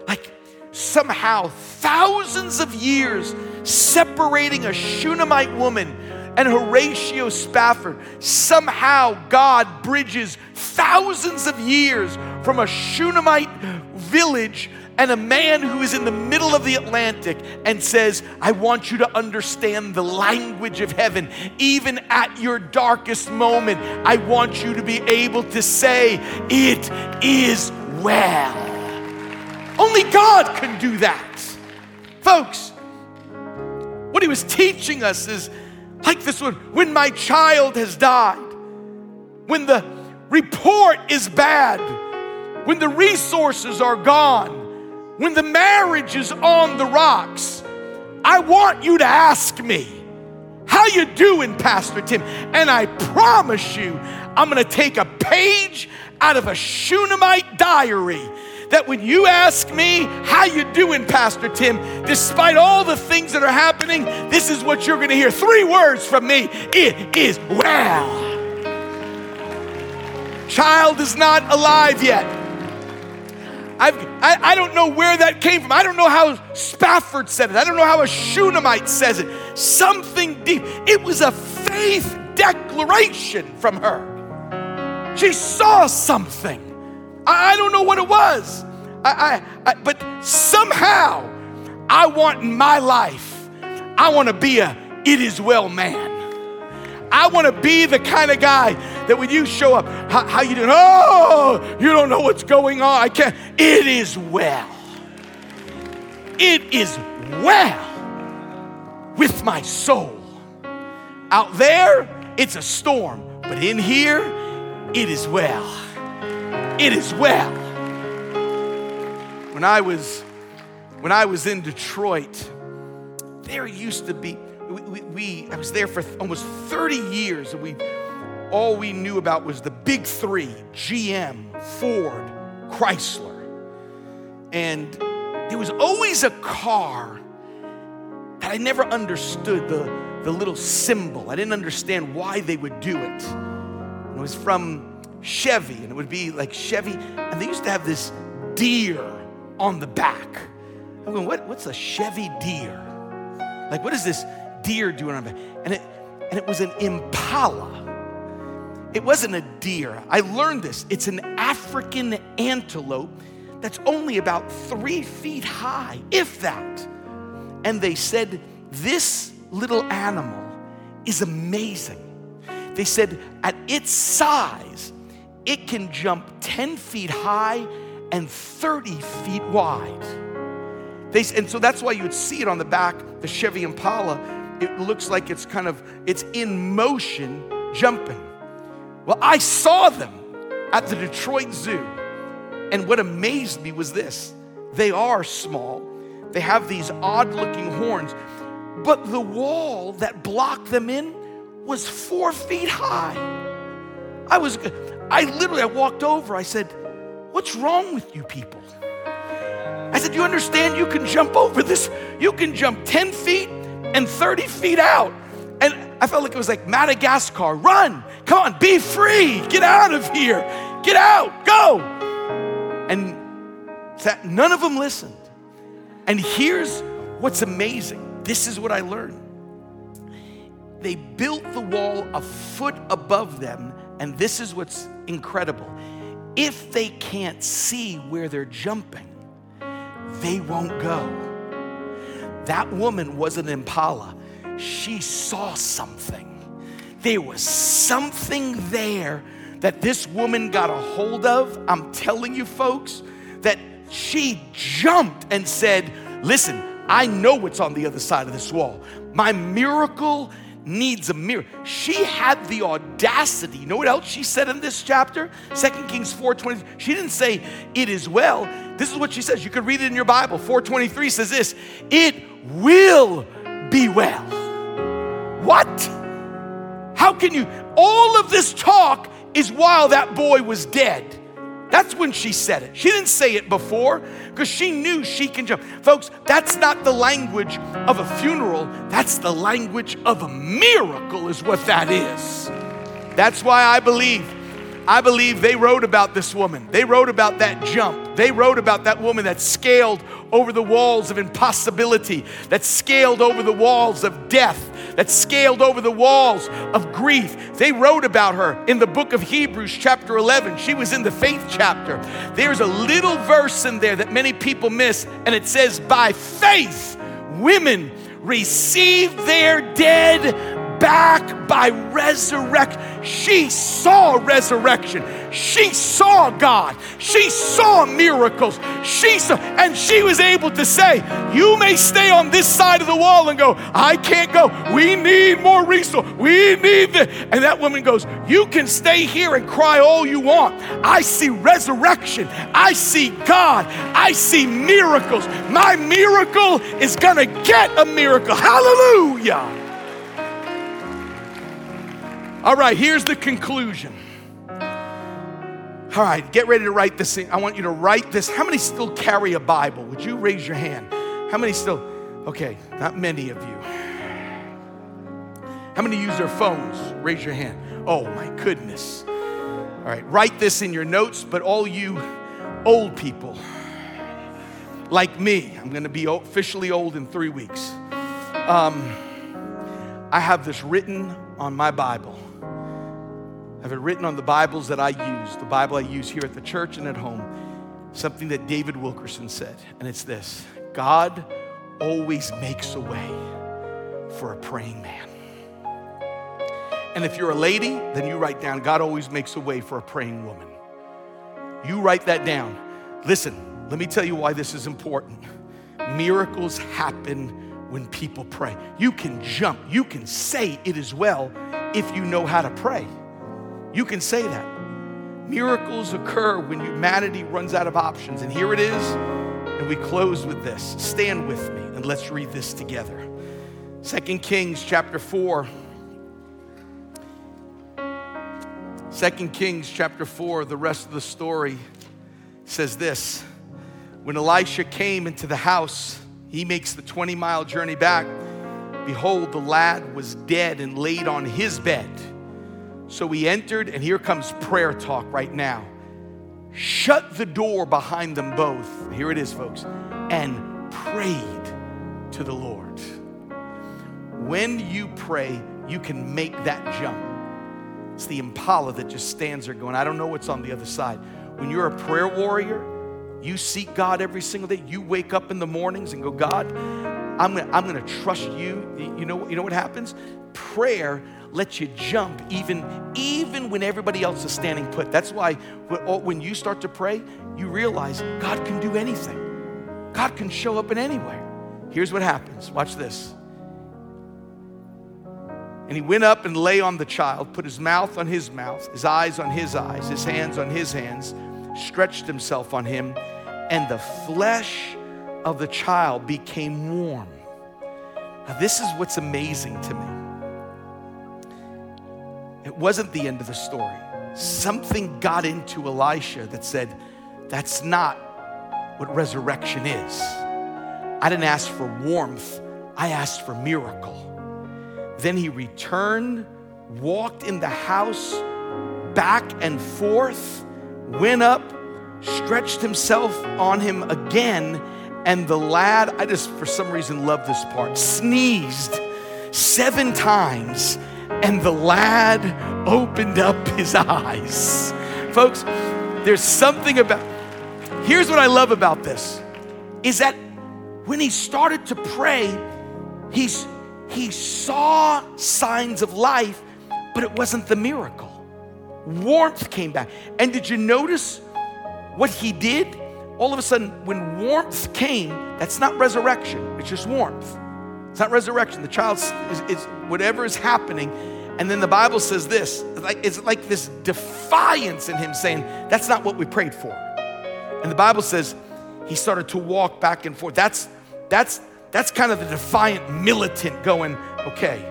Speaker 1: Like somehow, thousands of years separating a Shunammite woman and Horatio Spafford. Somehow, God bridges thousands of years from a Shunammite village and a man who is in the middle of the Atlantic and says, I want you to understand the language of heaven. Even at your darkest moment, I want you to be able to say, It is well. Only God can do that. Folks, what he was teaching us is like this one when my child has died, when the report is bad, when the resources are gone, when the marriage is on the rocks, I want you to ask me, how you doing, Pastor Tim? And I promise you, I'm to take a page out of a Shunammite diary that when you ask me how you doing pastor tim? Despite all the things that are happening this is what you're to hear. Three words from me. It is well. Child is not alive yet I've, I, I don't know where that came from. I don't know how Spafford said it. I don't know how a Shunammite says it. Something deep. It was a faith declaration from her. She saw something. I, I don't know what it was. I, I, I, but somehow, I want in my life, I want to be a it is well man. I want to be the kind of guy that when you show up, how, how, you doing? Oh, you don't know what's going on. I can't. It is well. It is well with my soul. Out there, it's a storm, but in here, it is well. It is well. When I was when I was in Detroit, there used to be we, we, we, I was there for almost 30 years, and we all we knew about was the big three GM, Ford, Chrysler. And there was always a car that I never understood the, the little symbol. I didn't understand why they would do it. It was from Chevy, and it would be like Chevy, and they used to have this deer on the back. I'm going, what, what's a Chevy deer? Like, what is this deer doing on? And it, and it was an impala. It wasn't a deer. I learned this. It's an African antelope that's only about three feet high, if that. And they said, This little animal is amazing. They said, At its size, it can jump 10 feet high and 30 feet wide. They, and so that's why you would see it on the back, the Chevy Impala. It looks like it's kind of, it's in motion jumping. Well, I saw them at the Detroit Zoo. And what amazed me was this they are small, they have these odd looking horns, but the wall that blocked them in was four feet high. I was, I literally, I walked over, I said, What's wrong with you people? I said, You understand you can jump over this? You can jump 10 feet and 30 feet out. And I felt like it was like Madagascar. Run, come on, be free, get out of here, get out, go. And that none of them listened. And here's what's amazing this is what I learned. They built the wall a foot above them, and this is what's incredible. If they can't see where they're jumping, they won't go. That woman was an impala she saw something. There was something there that this woman got a hold of. I'm telling you, folks, that she jumped and said, Listen, I know what's on the other side of this wall. My miracle needs a mirror. She had the audacity. You know what else she said in this chapter? Second Kings 4:20. She didn't say it is well. This is what she says. You could read it in your Bible. 423 says this: it will be well. What? How can you? All of this talk is while that boy was dead. That's when she said it. She didn't say it before because she knew she can jump. Folks, that's not the language of a funeral, that's the language of a miracle, is what that is. That's why I believe. I believe they wrote about this woman. They wrote about that jump. They wrote about that woman that scaled over the walls of impossibility, that scaled over the walls of death, that scaled over the walls of grief. They wrote about her in the book of Hebrews, chapter 11. She was in the faith chapter. There's a little verse in there that many people miss, and it says, By faith, women received their dead back by resurrection. She saw resurrection. She saw God. She saw miracles. She saw, and she was able to say, You may stay on this side of the wall and go, I can't go. We need more resource. We need this. And that woman goes, You can stay here and cry all you want. I see resurrection. I see God. I see miracles. My miracle is going to get a miracle. Hallelujah. All right, here's the conclusion. All right, get ready to write this thing. I want you to write this. How many still carry a Bible? Would you raise your hand? How many still? Okay, not many of you. How many use their phones? Raise your hand. Oh my goodness. All right, write this in your notes, but all you old people, like me, I'm gonna be officially old in three weeks. Um, I have this written on my Bible have it written on the Bibles that I use, the Bible I use here at the church and at home, something that David Wilkerson said, and it's this God always makes a way for a praying man. And if you're a lady, then you write down God always makes a way for a praying woman. You write that down. Listen, let me tell you why this is important. Miracles happen when people pray. You can jump, you can say it as well if you know how to pray. You can say that. Miracles occur when humanity runs out of options. And here it is. And we close with this. Stand with me and let's read this together. Second Kings chapter 4. 2 Kings chapter 4, the rest of the story says this. When Elisha came into the house, he makes the 20 mile journey back. Behold, the lad was dead and laid on his bed. So we entered, and here comes prayer talk right now. Shut the door behind them both. Here it is, folks. And prayed to the Lord. When you pray, you can make that jump. It's the impala that just stands there going, I don't know what's on the other side. When you're a prayer warrior, you seek God every single day. You wake up in the mornings and go, God, I'm gonna, I'm gonna trust you. You know, you know what happens? Prayer let you jump even even when everybody else is standing put. That's why oh, when you start to pray, you realize God can do anything. God can show up in anywhere. Here's what happens. Watch this. And he went up and lay on the child, put his mouth on his mouth, his eyes on his eyes, his hands on his hands, stretched himself on him, and the flesh of the child became warm. Now, this is what's amazing to me it wasn't the end of the story. Something got into Elisha that said, That's not what resurrection is. I didn't ask for warmth, I asked for miracle. Then he returned, walked in the house, back and forth, went up, stretched himself on him again, and the lad, I just for some reason love this part, sneezed seven times and the lad opened up his eyes. Folks, there's something about Here's what I love about this is that when he started to pray, he's he saw signs of life, but it wasn't the miracle. Warmth came back. And did you notice what he did? All of a sudden, when warmth came, that's not resurrection, it's just warmth. It's not resurrection. The child is, is whatever is happening. And then the Bible says this like, it's like this defiance in him saying, That's not what we prayed for. And the Bible says he started to walk back and forth. That's, that's, that's kind of the defiant militant going, Okay,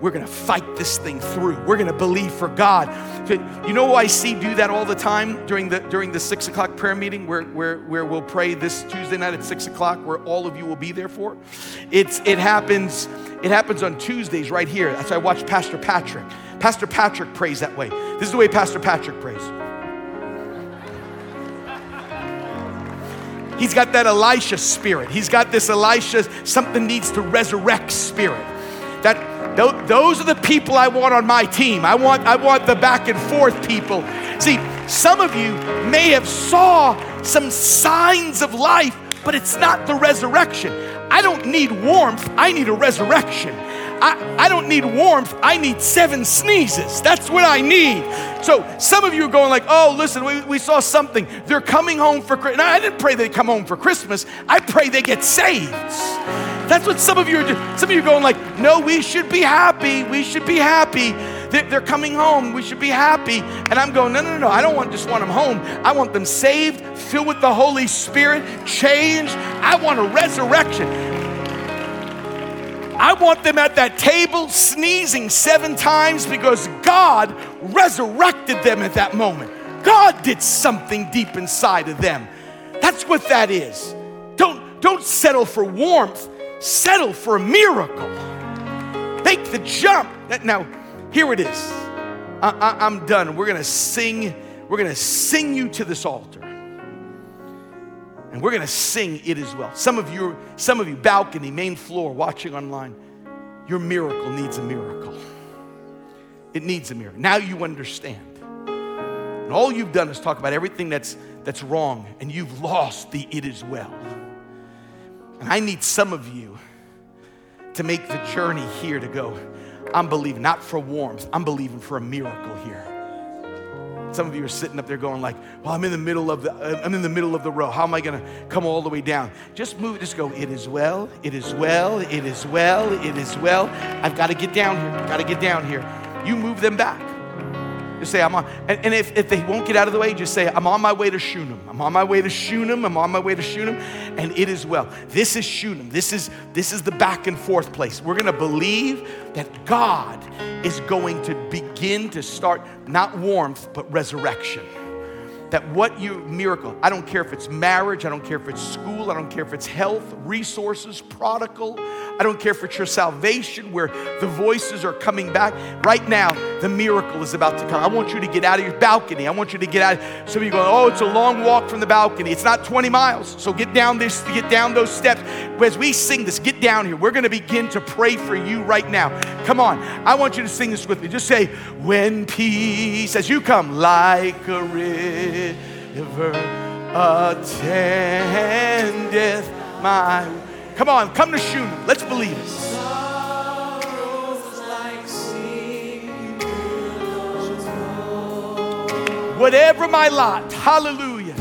Speaker 1: we're gonna fight this thing through. We're gonna believe for God. You know I see do that all the time during the during the six o'clock prayer meeting where, where, where we'll pray this Tuesday night at six o'clock, where all of you will be there for? It's it happens, it happens on Tuesdays right here. That's why I watch Pastor Patrick. Pastor Patrick prays that way. This is the way Pastor Patrick prays. He's got that Elisha spirit. He's got this Elisha, something needs to resurrect spirit. Those are the people I want on my team. I want, I want the back and forth people. See, some of you may have saw some signs of life, but it's not the resurrection. I don't need warmth, I need a resurrection. I, I don't need warmth, I need seven sneezes. That's what I need. So some of you are going like, oh, listen, we, we saw something. They're coming home for Christmas. I didn't pray they come home for Christmas. I pray they get saved. That's what some of you are doing. Some of you are going like, no, we should be happy. We should be happy. They're, coming home. We should be happy. And I'm going, no, no, no, I don't want just want them home. I want them saved, filled with the Holy Spirit, changed. I want a resurrection. I want them at that table sneezing seven times because God resurrected them at that moment. God did something deep inside of them. That's what that is. Don't, don't settle for warmth, settle for a miracle. Make the jump. Now, here it is. I, am done. We're gonna sing, we're gonna sing you to this altar. And we're to sing it as well. Some of you, some of you, balcony, main floor, watching online, your miracle needs a miracle. It needs a miracle. Now you understand. And all you've done is talk about everything that's, that's wrong, and you've lost the it is well. And I need some of you to make the journey here to go. I'm believing, not for warmth, I'm believing for a miracle here. Some of you are sitting up there going like, "Well, I'm in the middle of the uh, I'm in the middle of the row. How am I going to come all the way down?" Just move. Just go. It is well. It is well. It is well. It is well. I've got to get down here. I've Got to get down here. You move them back. Just say, I'm on. And, and, if, if they won't get out of the way, just say, I'm on my way to Shunem. I'm on my way to Shunem. I'm on my way to Shunem. And it is well. This is Shunem. This is, this is the back and forth place. We're going to believe that God is going to begin to start not warmth, but resurrection that what you miracle, I don't care if it's marriage, I don't care if it's school, I don't care if it's health, resources, prodigal, I don't care if it's your salvation where the voices are coming back. Right now, the miracle is about to come. I want you to get out of your balcony. I want you to get out. Some of you go, oh, it's a long walk from the balcony. It's not 20 miles. So get down this, get down those steps. As we sing this, get down here. We're going to begin to pray for you right now. Come on. I want you to sing this with me. Just say, when peace, as you come, like a river attendeth my Come on, come to Shunem. Let's believe it. Whatever my lot, hallelujah.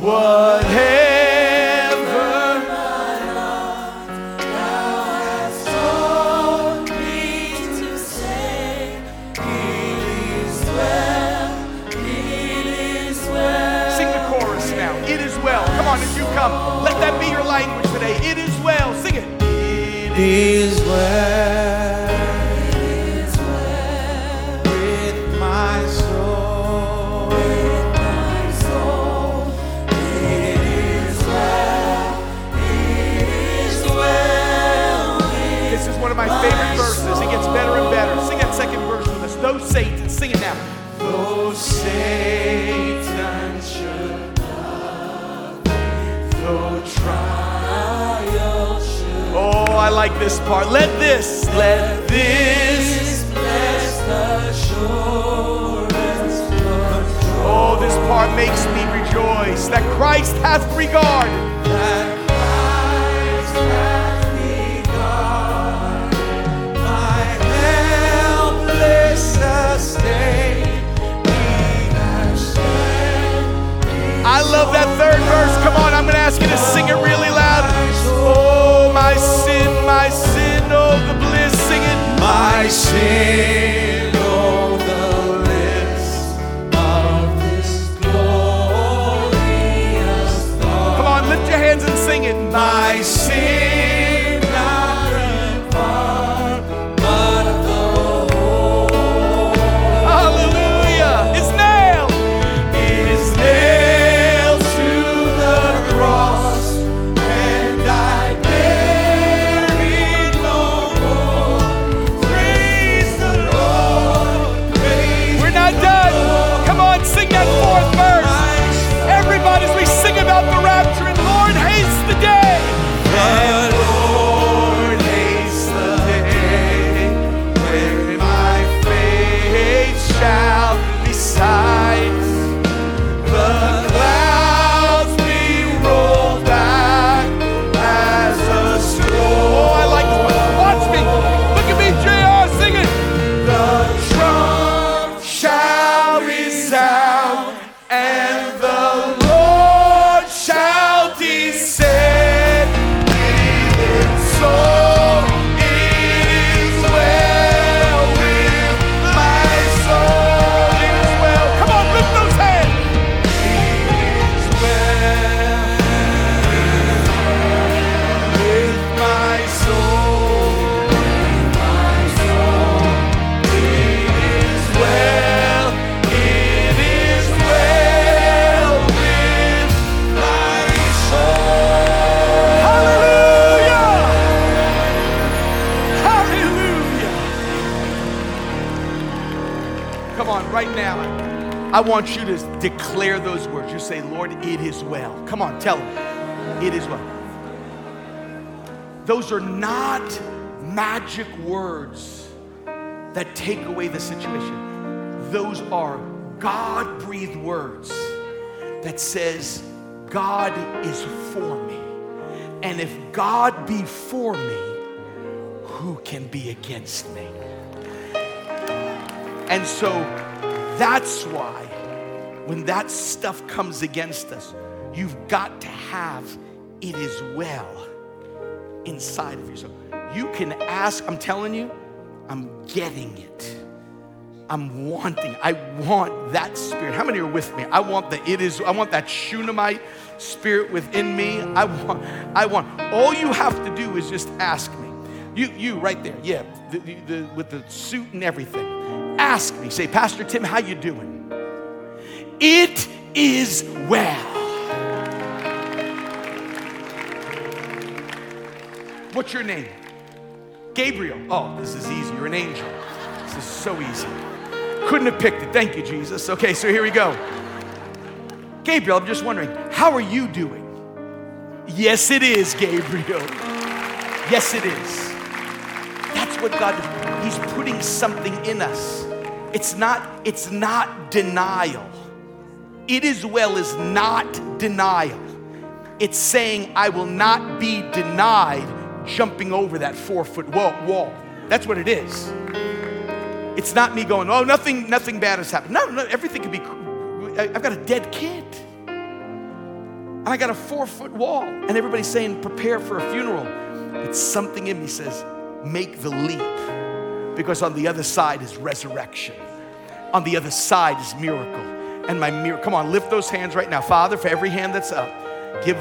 Speaker 1: Whatever Let that be your language today. It is well. Sing it. It is well. My verses. It gets better and better. Sing that second verse with us. Though Satan, sing it now. Though Satan Oh, I like this part. Let this, let this. Oh, this part makes me rejoice that Christ hath regard. I want you to declare those words. You say, Lord, it is well. Come on, tell him. It is well. Those are not magic words that take away the situation. Those are God breathed words that says, God is for me. And if God be for me, who can be against me? And so that's why when that stuff comes against us, you've got to have it is well inside of you. So you can ask, I'm telling you, I'm getting it. I'm wanting, I want that spirit. How many are with me? I want the it is, I want that Shunammite spirit within me. I want, I want. All you have to do is just ask me. You, you right there, yeah, the, the, with the suit and everything. Ask me. Say, Pastor Tim, how you doing? It is well. What's your name? Gabriel. Oh, this is easy. You're an angel. This is so easy. Couldn't have picked it. Thank you, Jesus. Okay, so here we go. Gabriel, I'm just wondering, how are you doing? Yes, it is, Gabriel. Yes, it is. That's what God, He's putting something in us. It's not, it's not denial. It is well is not denial. It's saying, I will not be denied jumping over that four foot wall. That's what it is. It's not me going, oh, nothing, nothing bad has happened. No, no, everything could be. I've got a dead kid. And I got a four foot wall. And everybody's saying, prepare for a funeral. But something in me says, make the leap. Because on the other side is resurrection. On the other side is miracle. And my miracle, come on, lift those hands right now. Father, for every hand that's up, give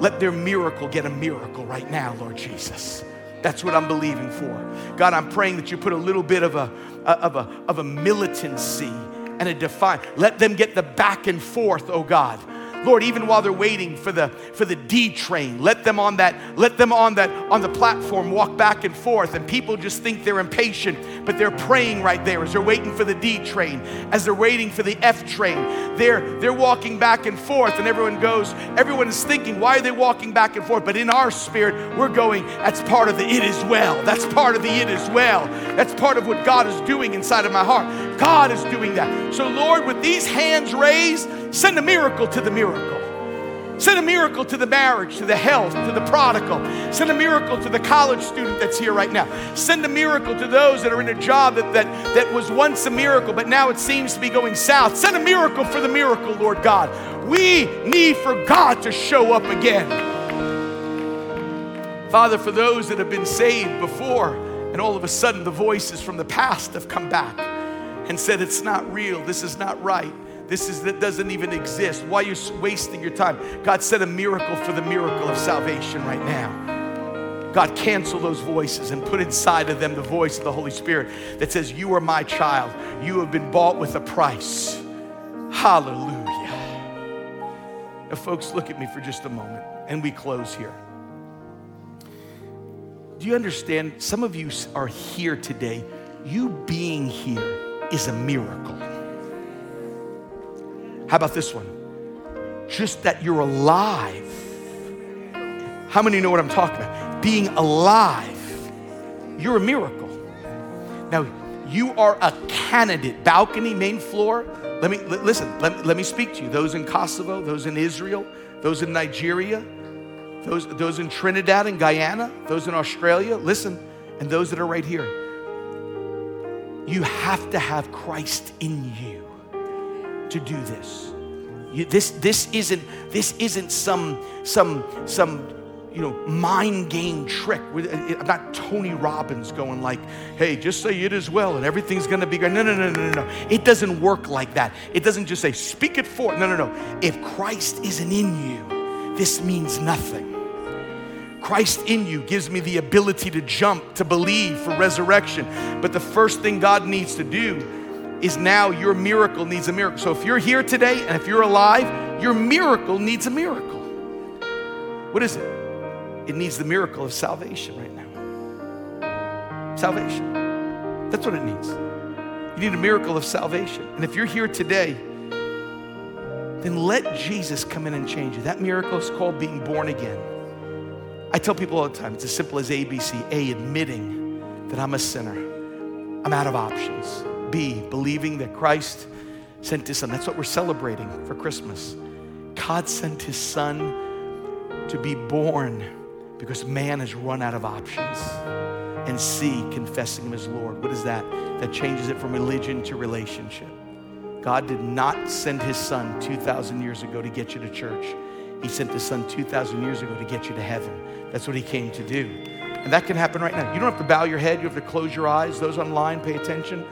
Speaker 1: let their miracle get a miracle right now, Lord Jesus. That's what I'm believing for. God, I'm praying that you put a little bit of a, of a, of a militancy and a define. Let them get the back and forth, oh God. Lord, even while they're waiting for the for the D train, let them on that, let them on that on the platform walk back and forth. And people just think they're impatient, but they're praying right there as they're waiting for the D train, as they're waiting for the F train. They're they're walking back and forth, and everyone goes, everyone is thinking, why are they walking back and forth? But in our spirit, we're going, that's part of the it is well. That's part of the it is well. That's part of what God is doing inside of my heart. God is doing that. So, Lord, with these hands raised, send a miracle to the miracle. Send a miracle to the marriage, to the health, to the prodigal. Send a miracle to the college student that's here right now. Send a miracle to those that are in a job that, that, that was once a miracle, but now it seems to be going south. Send a miracle for the miracle, Lord God. We need for God to show up again. Father, for those that have been saved before, and all of a sudden the voices from the past have come back and said, It's not real, this is not right. This is that doesn't even exist. Why are you wasting your time? God said a miracle for the miracle of salvation right now. God, cancel those voices and put inside of them the voice of the Holy Spirit that says, You are my child. You have been bought with a price. Hallelujah. Now, folks, look at me for just a moment and we close here. Do you understand? Some of you are here today. You being here is a miracle. How about this one? Just that you're alive. How many know what I'm talking about? Being alive. You're a miracle. Now, you are a candidate. Balcony, main floor. Let me listen, let, let me speak to you. Those in Kosovo, those in Israel, those in Nigeria, those, those in Trinidad and Guyana, those in Australia, listen, and those that are right here. You have to have Christ in you to do this. You, this, this isn't, this isn't some, some, some, you know, mind game trick. Uh, I'm not Tony Robbins going like, hey, just say it as well and everything's gonna be good. No, no, no, no, no, no. It doesn't work like that. It doesn't just say, speak it forth. No, no, no. If Christ isn't in you, this means nothing. Christ in you gives me the ability to jump, to believe for resurrection. But the first thing God needs to do is now your miracle needs a miracle. So if you're here today and if you're alive, your miracle needs a miracle. What is it? It needs the miracle of salvation right now. Salvation. That's what it needs. You need a miracle of salvation. And if you're here today then let Jesus come in and change you. That miracle is called being born again. I tell people all the time, it's as simple as ABC. A, admitting that I'm a sinner. I'm out of options. B, believing that Christ sent his son. That's what we're celebrating for Christmas. God sent his son to be born because man has run out of options. And C, confessing him as Lord. What is that? That changes it from religion to relationship. God did not send his son 2,000 years ago to get you to church. He sent his son 2,000 years ago to get you to heaven. That's what he came to do. And that can happen right now. You don't have to bow your head, you have to close your eyes. Those online, pay attention.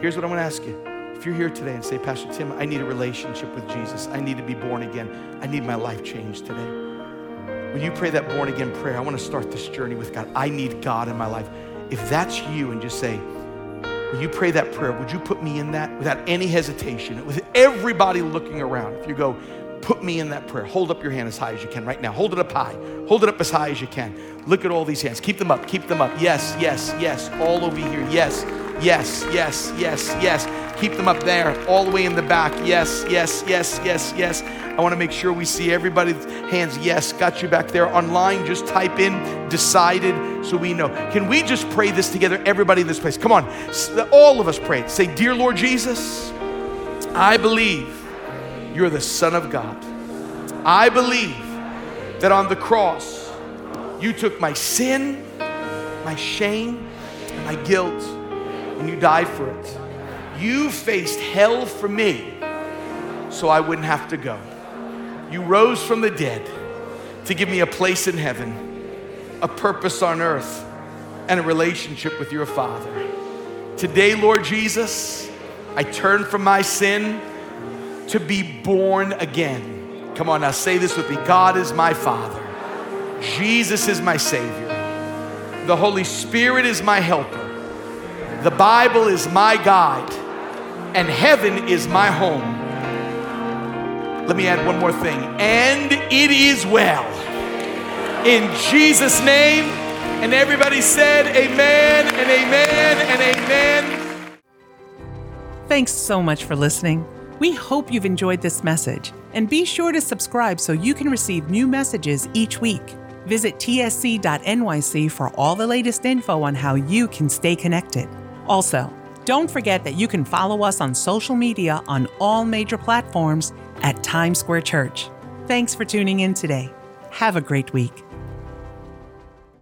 Speaker 1: Here's what I'm gonna ask you. If you're here today and say, Pastor Tim, I need a relationship with Jesus, I need to be born again, I need my life changed today. When you pray that born again prayer, I wanna start this journey with God. I need God in my life. If that's you and just say, when you pray that prayer, would you put me in that without any hesitation, with everybody looking around? If you go, put me in that prayer, hold up your hand as high as you can right now. Hold it up high. Hold it up as high as you can. Look at all these hands. Keep them up. Keep them up. Yes, yes, yes. All over here. Yes, yes, yes, yes, yes. Keep them up there, all the way in the back. Yes, yes, yes, yes, yes. I want to make sure we see everybody's hands. Yes, got you back there. Online, just type in decided so we know. Can we just pray this together, everybody in this place? Come on, all of us pray. Say, Dear Lord Jesus, I believe you're the Son of God. I believe that on the cross, you took my sin, my shame, and my guilt, and you died for it. You faced hell for me so I wouldn't have to go. You rose from the dead to give me a place in heaven, a purpose on earth, and a relationship with your Father. Today, Lord Jesus, I turn from my sin to be born again. Come on now, say this with me God is my Father, Jesus is my Savior, the Holy Spirit is my helper, the Bible is my guide, and heaven is my home. Let me add one more thing. And it is well. In Jesus' name. And everybody said, Amen and Amen and Amen.
Speaker 2: Thanks so much for listening. We hope you've enjoyed this message. And be sure to subscribe so you can receive new messages each week. Visit tsc.nyc for all the latest info on how you can stay connected. Also, don't forget that you can follow us on social media on all major platforms at Times Square Church. Thanks for tuning in today. Have a great week.